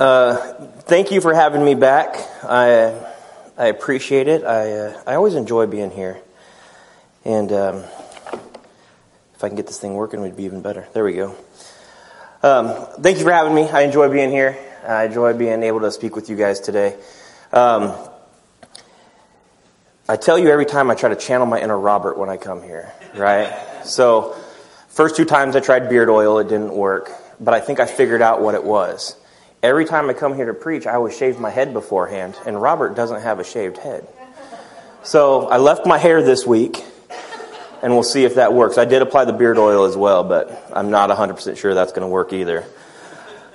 Uh, thank you for having me back. I I appreciate it. I uh, I always enjoy being here, and um, if I can get this thing working, we'd be even better. There we go. Um, thank you for having me. I enjoy being here. I enjoy being able to speak with you guys today. Um, I tell you every time I try to channel my inner Robert when I come here, right? So, first two times I tried beard oil, it didn't work, but I think I figured out what it was. Every time I come here to preach, I always shave my head beforehand, and Robert doesn't have a shaved head. So, I left my hair this week, and we'll see if that works. I did apply the beard oil as well, but I'm not 100% sure that's going to work either.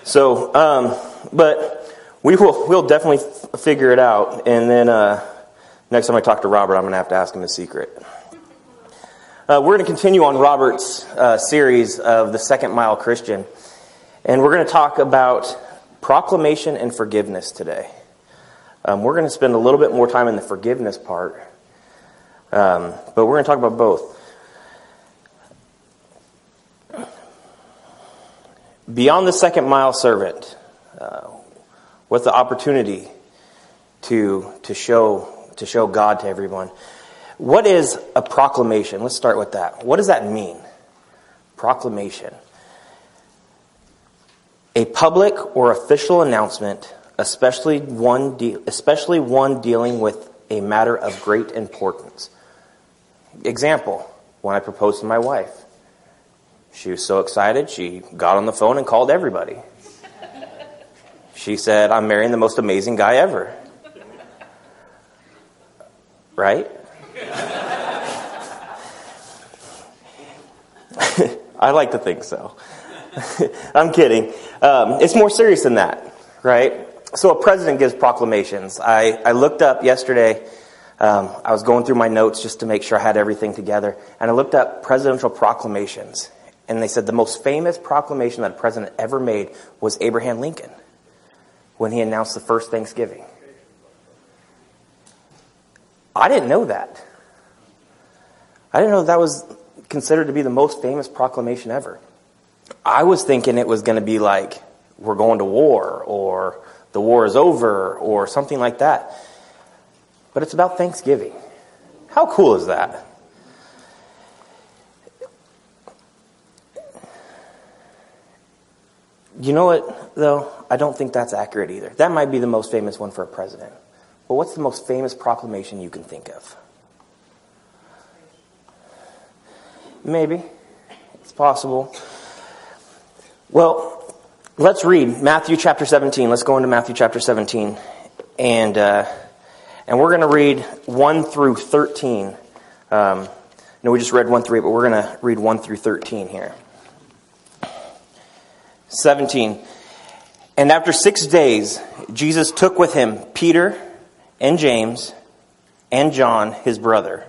So, um, but we will we'll definitely f- figure it out, and then uh, next time I talk to Robert, I'm going to have to ask him a secret. Uh, we're going to continue on Robert's uh, series of the Second Mile Christian, and we're going to talk about proclamation and forgiveness today. Um, we're going to spend a little bit more time in the forgiveness part, um, but we're going to talk about both. Beyond the second mile servant, uh, with the opportunity to, to, show, to show God to everyone. What is a proclamation? Let's start with that. What does that mean? Proclamation. A public or official announcement, especially one, de- especially one dealing with a matter of great importance. Example, when I proposed to my wife. She was so excited, she got on the phone and called everybody. She said, I'm marrying the most amazing guy ever. Right? I like to think so. I'm kidding. Um, it's more serious than that, right? So a president gives proclamations. I, I looked up yesterday, um, I was going through my notes just to make sure I had everything together, and I looked up presidential proclamations. And they said the most famous proclamation that a president ever made was Abraham Lincoln when he announced the first Thanksgiving. I didn't know that. I didn't know that was considered to be the most famous proclamation ever. I was thinking it was going to be like, we're going to war, or the war is over, or something like that. But it's about Thanksgiving. How cool is that? You know what, though? I don't think that's accurate either. That might be the most famous one for a president. But what's the most famous proclamation you can think of? Maybe. It's possible. Well, let's read Matthew chapter 17. Let's go into Matthew chapter 17. And, uh, and we're going to read 1 through 13. Um, no, we just read 1 through 8, but we're going to read 1 through 13 here. 17. And after six days, Jesus took with him Peter and James and John, his brother,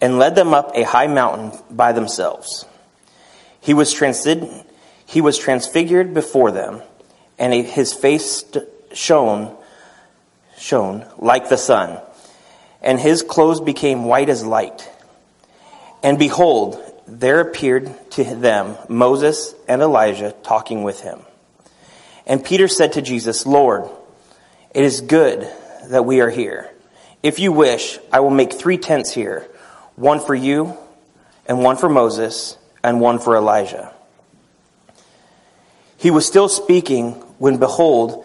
and led them up a high mountain by themselves. He was, transid- he was transfigured before them, and his face shone, shone like the sun, and his clothes became white as light. And behold, there appeared to them Moses and Elijah talking with him. And Peter said to Jesus, Lord, it is good that we are here. If you wish, I will make three tents here one for you, and one for Moses, and one for Elijah. He was still speaking when, behold,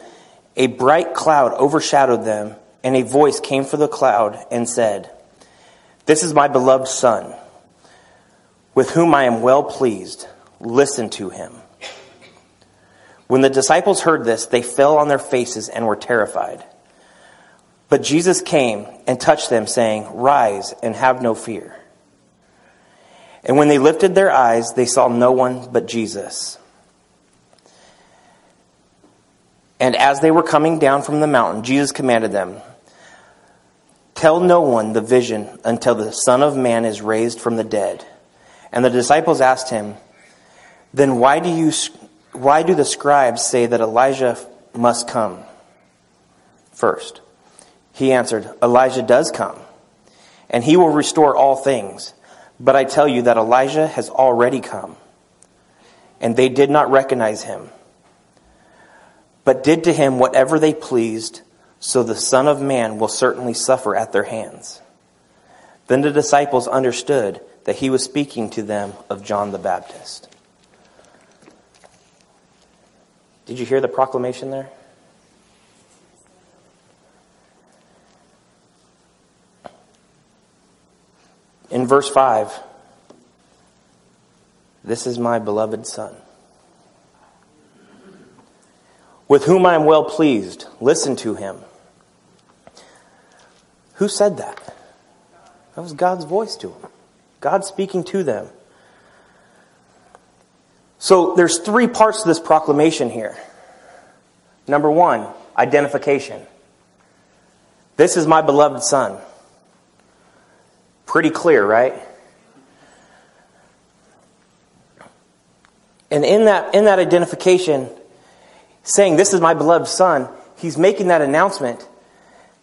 a bright cloud overshadowed them, and a voice came from the cloud and said, This is my beloved Son with whom I am well pleased. Listen to him. When the disciples heard this, they fell on their faces and were terrified. But Jesus came and touched them, saying, Rise and have no fear. And when they lifted their eyes, they saw no one but Jesus. And as they were coming down from the mountain, Jesus commanded them, Tell no one the vision until the Son of Man is raised from the dead. And the disciples asked him, Then why do, you, why do the scribes say that Elijah must come first? He answered, Elijah does come, and he will restore all things. But I tell you that Elijah has already come, and they did not recognize him, but did to him whatever they pleased, so the Son of Man will certainly suffer at their hands. Then the disciples understood that he was speaking to them of John the Baptist. Did you hear the proclamation there? In verse 5, this is my beloved Son, with whom I am well pleased. Listen to him. Who said that? That was God's voice to him. God speaking to them. So there's three parts to this proclamation here. Number one, identification. This is my beloved son. Pretty clear, right? And in that, in that identification, saying, This is my beloved son, he's making that announcement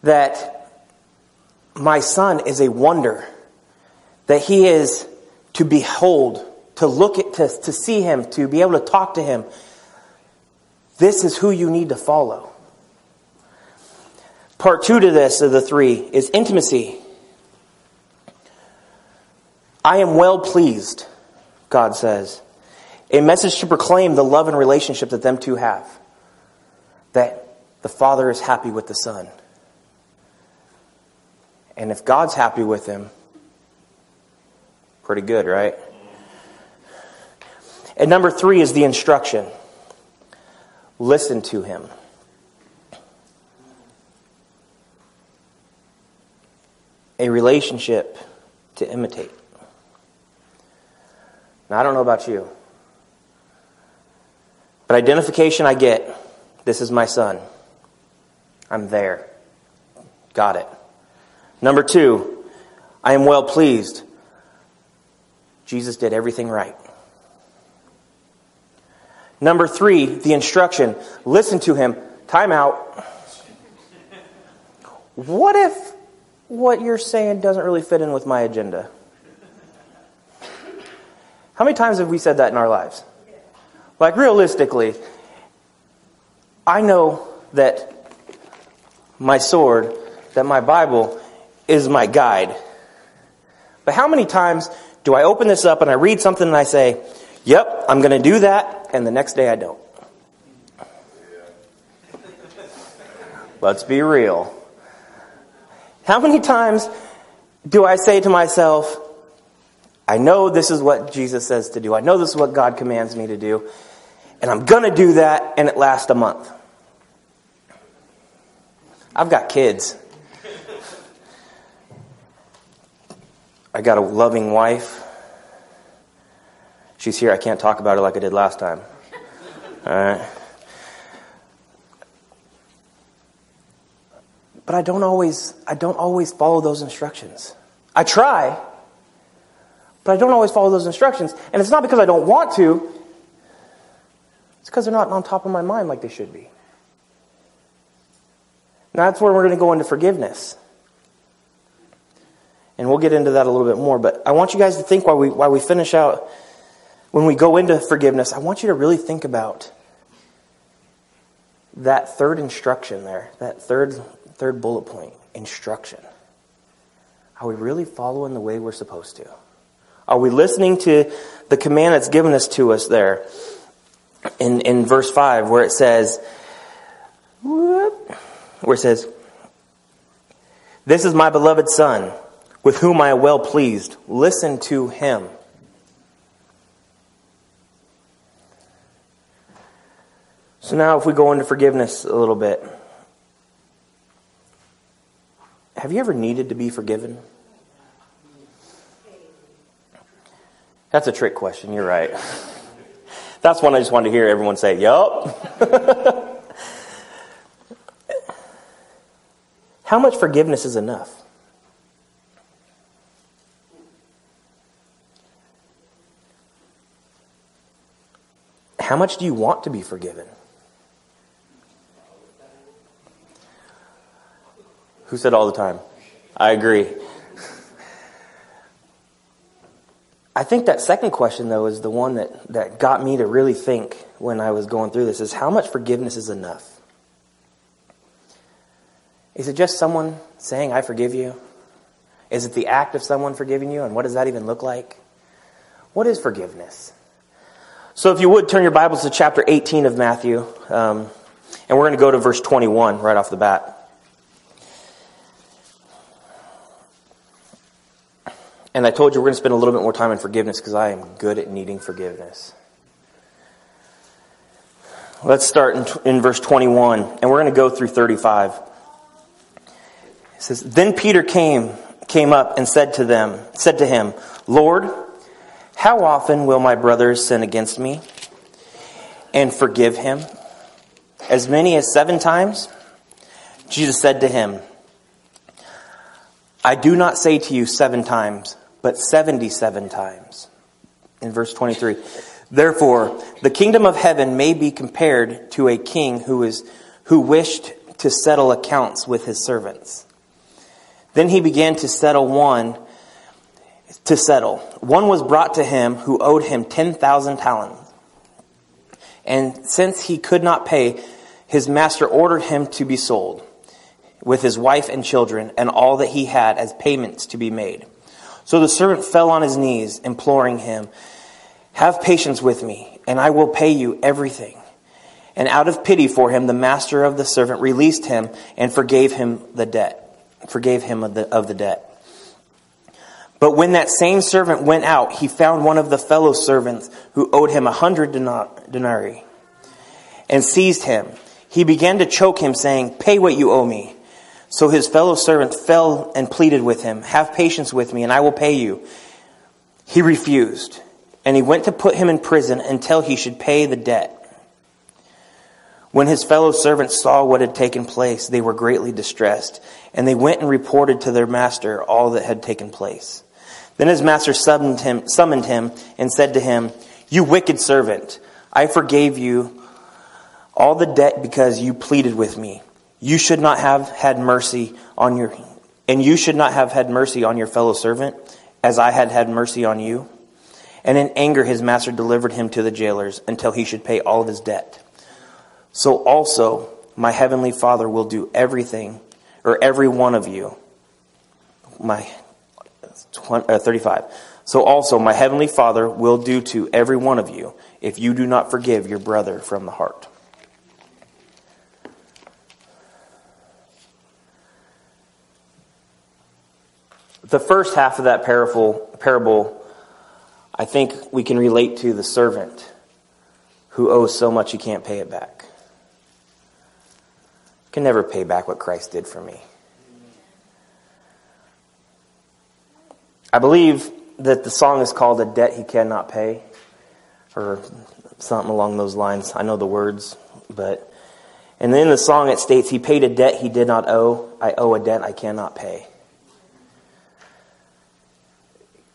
that my son is a wonder, that he is to behold, to look at, to, to see him, to be able to talk to him. This is who you need to follow. Part two to this of the three is intimacy. I am well pleased, God says. A message to proclaim the love and relationship that them two have. That the Father is happy with the Son. And if God's happy with him, pretty good, right? And number three is the instruction listen to him. A relationship to imitate. Now, I don't know about you, but identification I get. This is my son. I'm there. Got it. Number two, I am well pleased. Jesus did everything right. Number three, the instruction listen to him. Time out. What if what you're saying doesn't really fit in with my agenda? How many times have we said that in our lives? Like, realistically, I know that my sword, that my Bible is my guide. But how many times do I open this up and I read something and I say, yep, I'm going to do that, and the next day I don't? Let's be real. How many times do I say to myself, I know this is what Jesus says to do. I know this is what God commands me to do. And I'm going to do that, and it lasts a month. I've got kids. I got a loving wife. She's here. I can't talk about her like I did last time. All right. But I don't always I don't always follow those instructions. I try, but I don't always follow those instructions. And it's not because I don't want to, because they're not on top of my mind like they should be. Now that's where we're going to go into forgiveness. And we'll get into that a little bit more. But I want you guys to think while we, while we finish out, when we go into forgiveness, I want you to really think about that third instruction there, that third, third bullet point instruction. Are we really following the way we're supposed to? Are we listening to the command that's given us to us there in, in verse 5 where it says, where it says, This is my beloved Son, with whom I am well pleased. Listen to him. So now, if we go into forgiveness a little bit, have you ever needed to be forgiven? That's a trick question. You're right. That's one I just wanted to hear everyone say, Yup. How much forgiveness is enough? How much do you want to be forgiven? Who said all the time? I agree. I think that second question, though, is the one that, that got me to really think when I was going through this is how much forgiveness is enough? Is it just someone saying, I forgive you? Is it the act of someone forgiving you? And what does that even look like? What is forgiveness? So, if you would turn your Bibles to chapter 18 of Matthew, um, and we're going to go to verse 21 right off the bat. And I told you we're going to spend a little bit more time on forgiveness because I am good at needing forgiveness. Let's start in, in verse 21, and we're going to go through 35. It says, Then Peter came, came up and said to them, said to him, Lord, how often will my brother sin against me and forgive him? As many as seven times? Jesus said to him, I do not say to you seven times, but 77 times. In verse 23. Therefore, the kingdom of heaven may be compared to a king who is, who wished to settle accounts with his servants. Then he began to settle one, to settle. One was brought to him who owed him 10,000 talents. And since he could not pay, his master ordered him to be sold with his wife and children and all that he had as payments to be made. So the servant fell on his knees, imploring him, Have patience with me, and I will pay you everything. And out of pity for him, the master of the servant released him and forgave him the debt, forgave him of the, of the debt. But when that same servant went out, he found one of the fellow servants who owed him a hundred denarii and seized him. He began to choke him, saying, Pay what you owe me. So his fellow servant fell and pleaded with him, Have patience with me, and I will pay you. He refused, and he went to put him in prison until he should pay the debt. When his fellow servants saw what had taken place, they were greatly distressed, and they went and reported to their master all that had taken place. Then his master summoned him, summoned him and said to him, You wicked servant, I forgave you all the debt because you pleaded with me. You should not have had mercy on your, and you should not have had mercy on your fellow servant as I had had mercy on you. And in anger, his master delivered him to the jailers until he should pay all of his debt. So also, my heavenly Father will do everything, or every one of you. My uh, 35. So also, my heavenly Father will do to every one of you if you do not forgive your brother from the heart. The first half of that parable, parable, I think we can relate to the servant who owes so much he can't pay it back. Can never pay back what Christ did for me. I believe that the song is called A Debt He Cannot Pay, or something along those lines. I know the words, but. And then in the song it states, He paid a debt he did not owe. I owe a debt I cannot pay.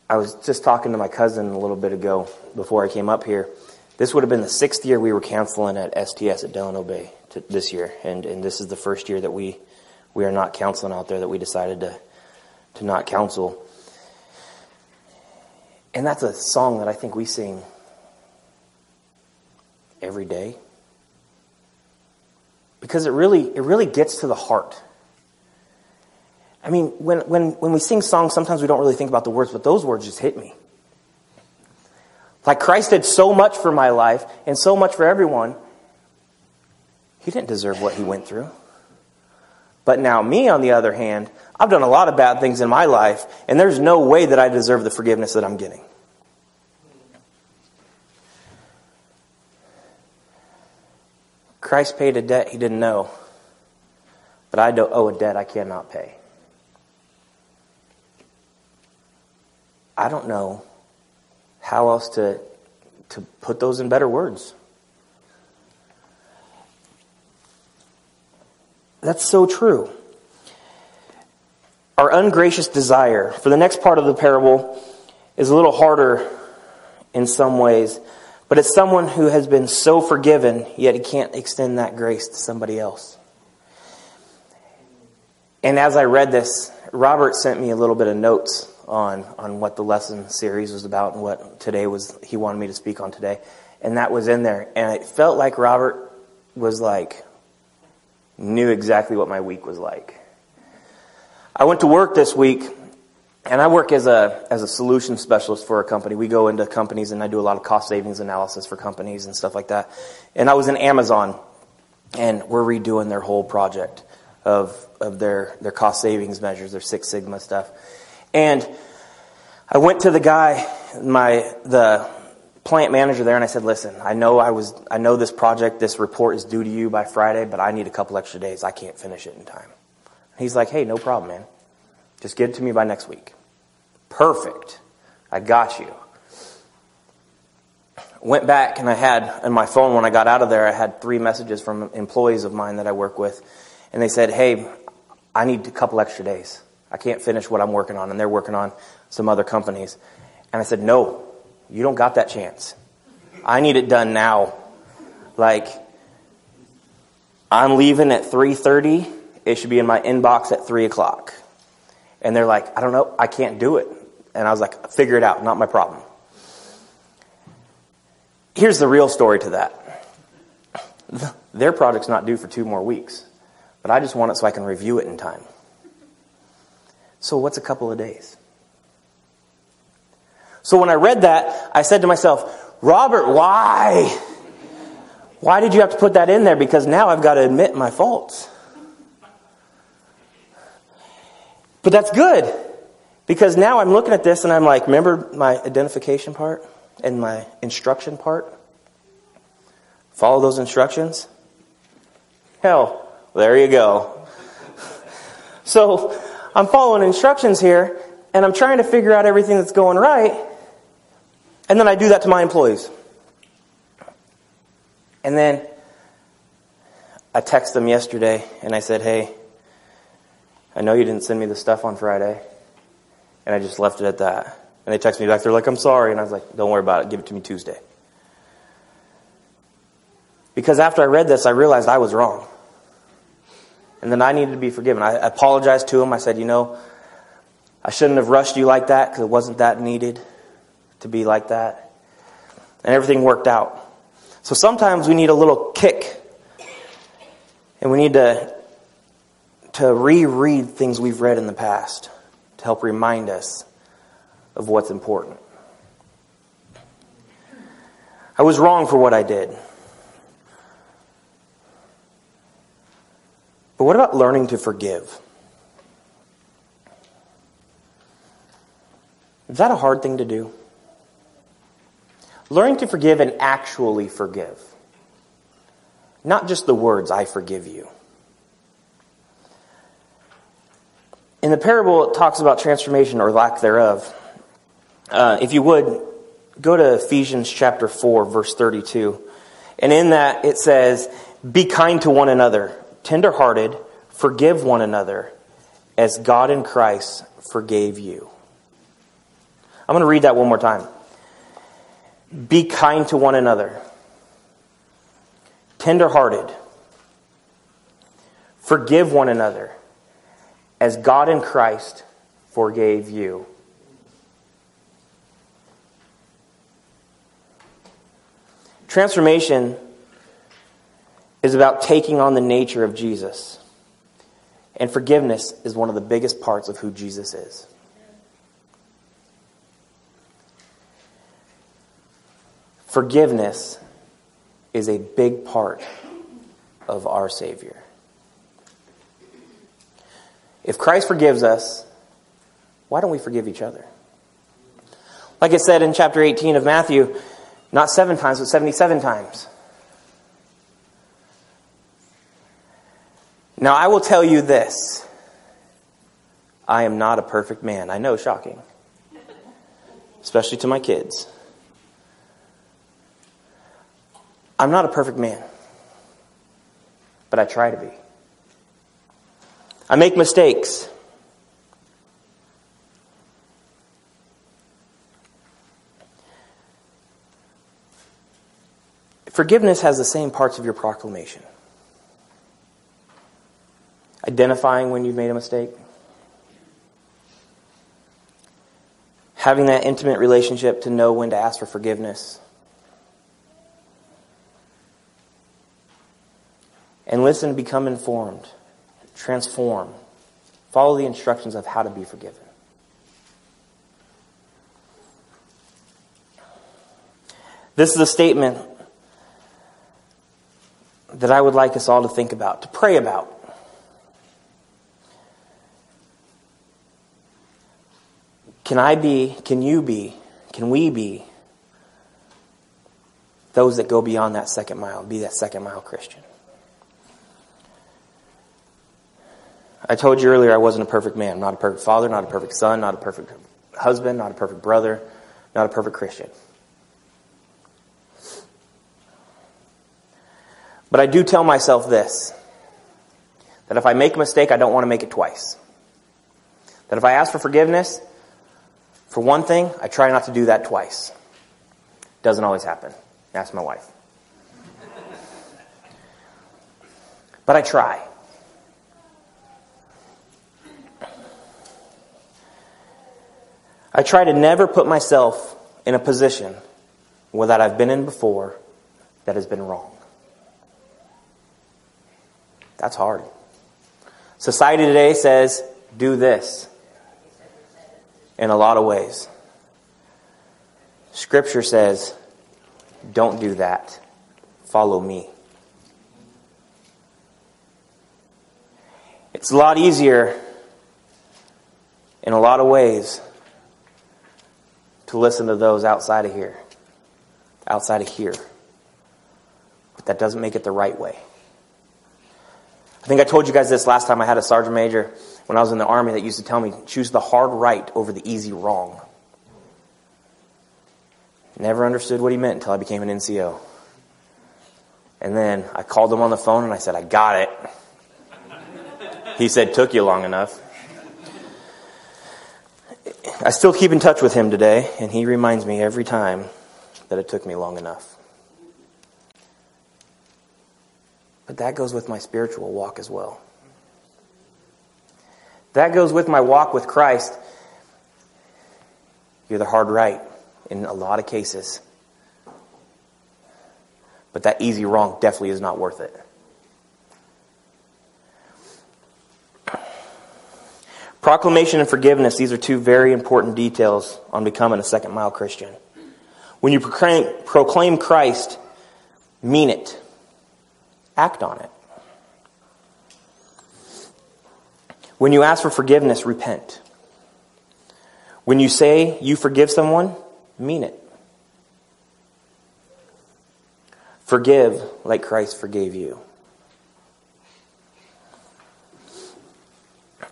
I was just talking to my cousin a little bit ago before I came up here. This would have been the sixth year we were counseling at STS at Delano Bay to, this year, and and this is the first year that we we are not counseling out there. That we decided to to not counsel, and that's a song that I think we sing every day because it really it really gets to the heart. I mean, when, when, when we sing songs, sometimes we don't really think about the words, but those words just hit me. Like Christ did so much for my life and so much for everyone. He didn't deserve what he went through. But now, me, on the other hand, I've done a lot of bad things in my life, and there's no way that I deserve the forgiveness that I'm getting. Christ paid a debt he didn't know, but I owe a debt I cannot pay. I don't know how else to, to put those in better words. That's so true. Our ungracious desire for the next part of the parable is a little harder in some ways, but it's someone who has been so forgiven, yet he can't extend that grace to somebody else. And as I read this, Robert sent me a little bit of notes on on what the lesson series was about and what today was he wanted me to speak on today. and that was in there. And it felt like Robert was like, knew exactly what my week was like. I went to work this week, and I work as a, as a solution specialist for a company. We go into companies and I do a lot of cost savings analysis for companies and stuff like that. And I was in Amazon, and we're redoing their whole project of, of their, their cost savings measures, their Six Sigma stuff. And I went to the guy, my, the plant manager there, and I said, listen, I know I was, I know this project, this report is due to you by Friday, but I need a couple extra days. I can't finish it in time. He's like, hey, no problem, man. Just get it to me by next week. Perfect. I got you. Went back and I had on my phone when I got out of there, I had three messages from employees of mine that I work with. And they said, hey, I need a couple extra days. I can't finish what I'm working on. And they're working on some other companies. And I said, no, you don't got that chance. I need it done now. Like, I'm leaving at 3.30. It should be in my inbox at 3 o'clock. And they're like, I don't know. I can't do it. And I was like, figure it out. Not my problem. Here's the real story to that. Their project's not due for two more weeks. But I just want it so I can review it in time. So what's a couple of days? So when I read that, I said to myself, Robert, why? Why did you have to put that in there? Because now I've got to admit my faults. But that's good. Because now I'm looking at this and I'm like, remember my identification part and my instruction part? Follow those instructions? Hell, there you go. so I'm following instructions here and I'm trying to figure out everything that's going right. And then I do that to my employees. And then I text them yesterday and I said, hey, I know you didn't send me the stuff on Friday. And I just left it at that. And they text me back. They're like, I'm sorry. And I was like, don't worry about it. Give it to me Tuesday. Because after I read this, I realized I was wrong. And then I needed to be forgiven. I apologized to him. I said, you know, I shouldn't have rushed you like that because it wasn't that needed to be like that. And everything worked out. So sometimes we need a little kick. And we need to to reread things we've read in the past to help remind us of what's important. I was wrong for what I did. But what about learning to forgive? Is that a hard thing to do? Learning to forgive and actually forgive. Not just the words, I forgive you. In the parable, it talks about transformation or lack thereof. Uh, if you would, go to Ephesians chapter 4, verse 32. And in that, it says, Be kind to one another, tenderhearted, forgive one another, as God in Christ forgave you. I'm going to read that one more time. Be kind to one another, tenderhearted, forgive one another as God in Christ forgave you. Transformation is about taking on the nature of Jesus. And forgiveness is one of the biggest parts of who Jesus is. Forgiveness is a big part of our Savior. If Christ forgives us, why don't we forgive each other? Like it said in chapter 18 of Matthew, not seven times, but 77 times. Now, I will tell you this I am not a perfect man. I know, shocking. Especially to my kids. I'm not a perfect man, but I try to be. I make mistakes. Forgiveness has the same parts of your proclamation identifying when you've made a mistake, having that intimate relationship to know when to ask for forgiveness. And listen, become informed, transform, follow the instructions of how to be forgiven. This is a statement that I would like us all to think about, to pray about. Can I be, can you be, can we be those that go beyond that second mile, be that second mile Christian? I told you earlier I wasn't a perfect man. Not a perfect father, not a perfect son, not a perfect husband, not a perfect brother, not a perfect Christian. But I do tell myself this that if I make a mistake, I don't want to make it twice. That if I ask for forgiveness for one thing, I try not to do that twice. Doesn't always happen. Ask my wife. But I try. I try to never put myself in a position where that I've been in before that has been wrong. That's hard. Society today says, do this in a lot of ways. Scripture says, don't do that. Follow me. It's a lot easier in a lot of ways to listen to those outside of here. Outside of here. But that doesn't make it the right way. I think I told you guys this last time I had a sergeant major when I was in the army that used to tell me choose the hard right over the easy wrong. Never understood what he meant until I became an NCO. And then I called him on the phone and I said, I got it. He said, took you long enough. I still keep in touch with him today, and he reminds me every time that it took me long enough. But that goes with my spiritual walk as well. That goes with my walk with Christ. You're the hard right in a lot of cases. But that easy wrong definitely is not worth it. Proclamation and forgiveness, these are two very important details on becoming a second mile Christian. When you proclaim, Christ, mean it. Act on it. When you ask for forgiveness, repent. When you say you forgive someone, mean it. Forgive like Christ forgave you.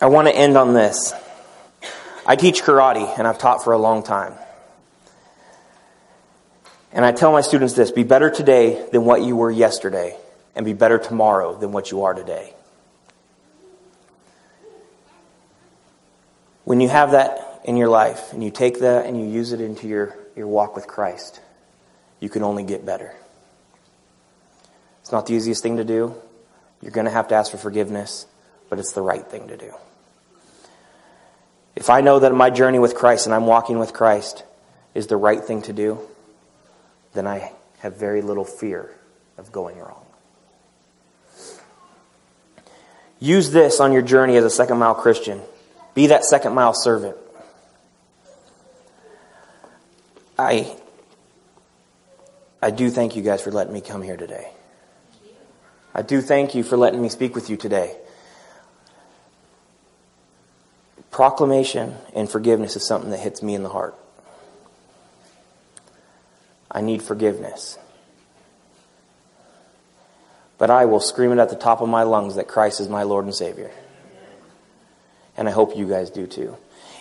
I want to end on this. I teach karate, and I've taught for a long time. And I tell my students this be better today than what you were yesterday and be better tomorrow than what you are today. When you have that in your life and you take that and you use it into your, your walk with Christ, you can only get better. It's not the easiest thing to do. You're going to have to ask for forgiveness, but it's the right thing to do. If I know that my journey with Christ and I'm walking with Christ is the right thing to do, then I have very little fear of going wrong. Use this on your journey as a second mile Christian. Be that second mile servant. I, I do thank you guys for letting me come here today. I do thank you for letting me speak with you today. Proclamation and forgiveness is something that hits me in the heart. I need forgiveness. But I will scream it at the top of my lungs that Christ is my Lord and Savior. And I hope you guys do too.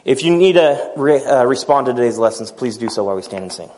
If you need to re- uh, respond to today's lessons, please do so while we stand and sing.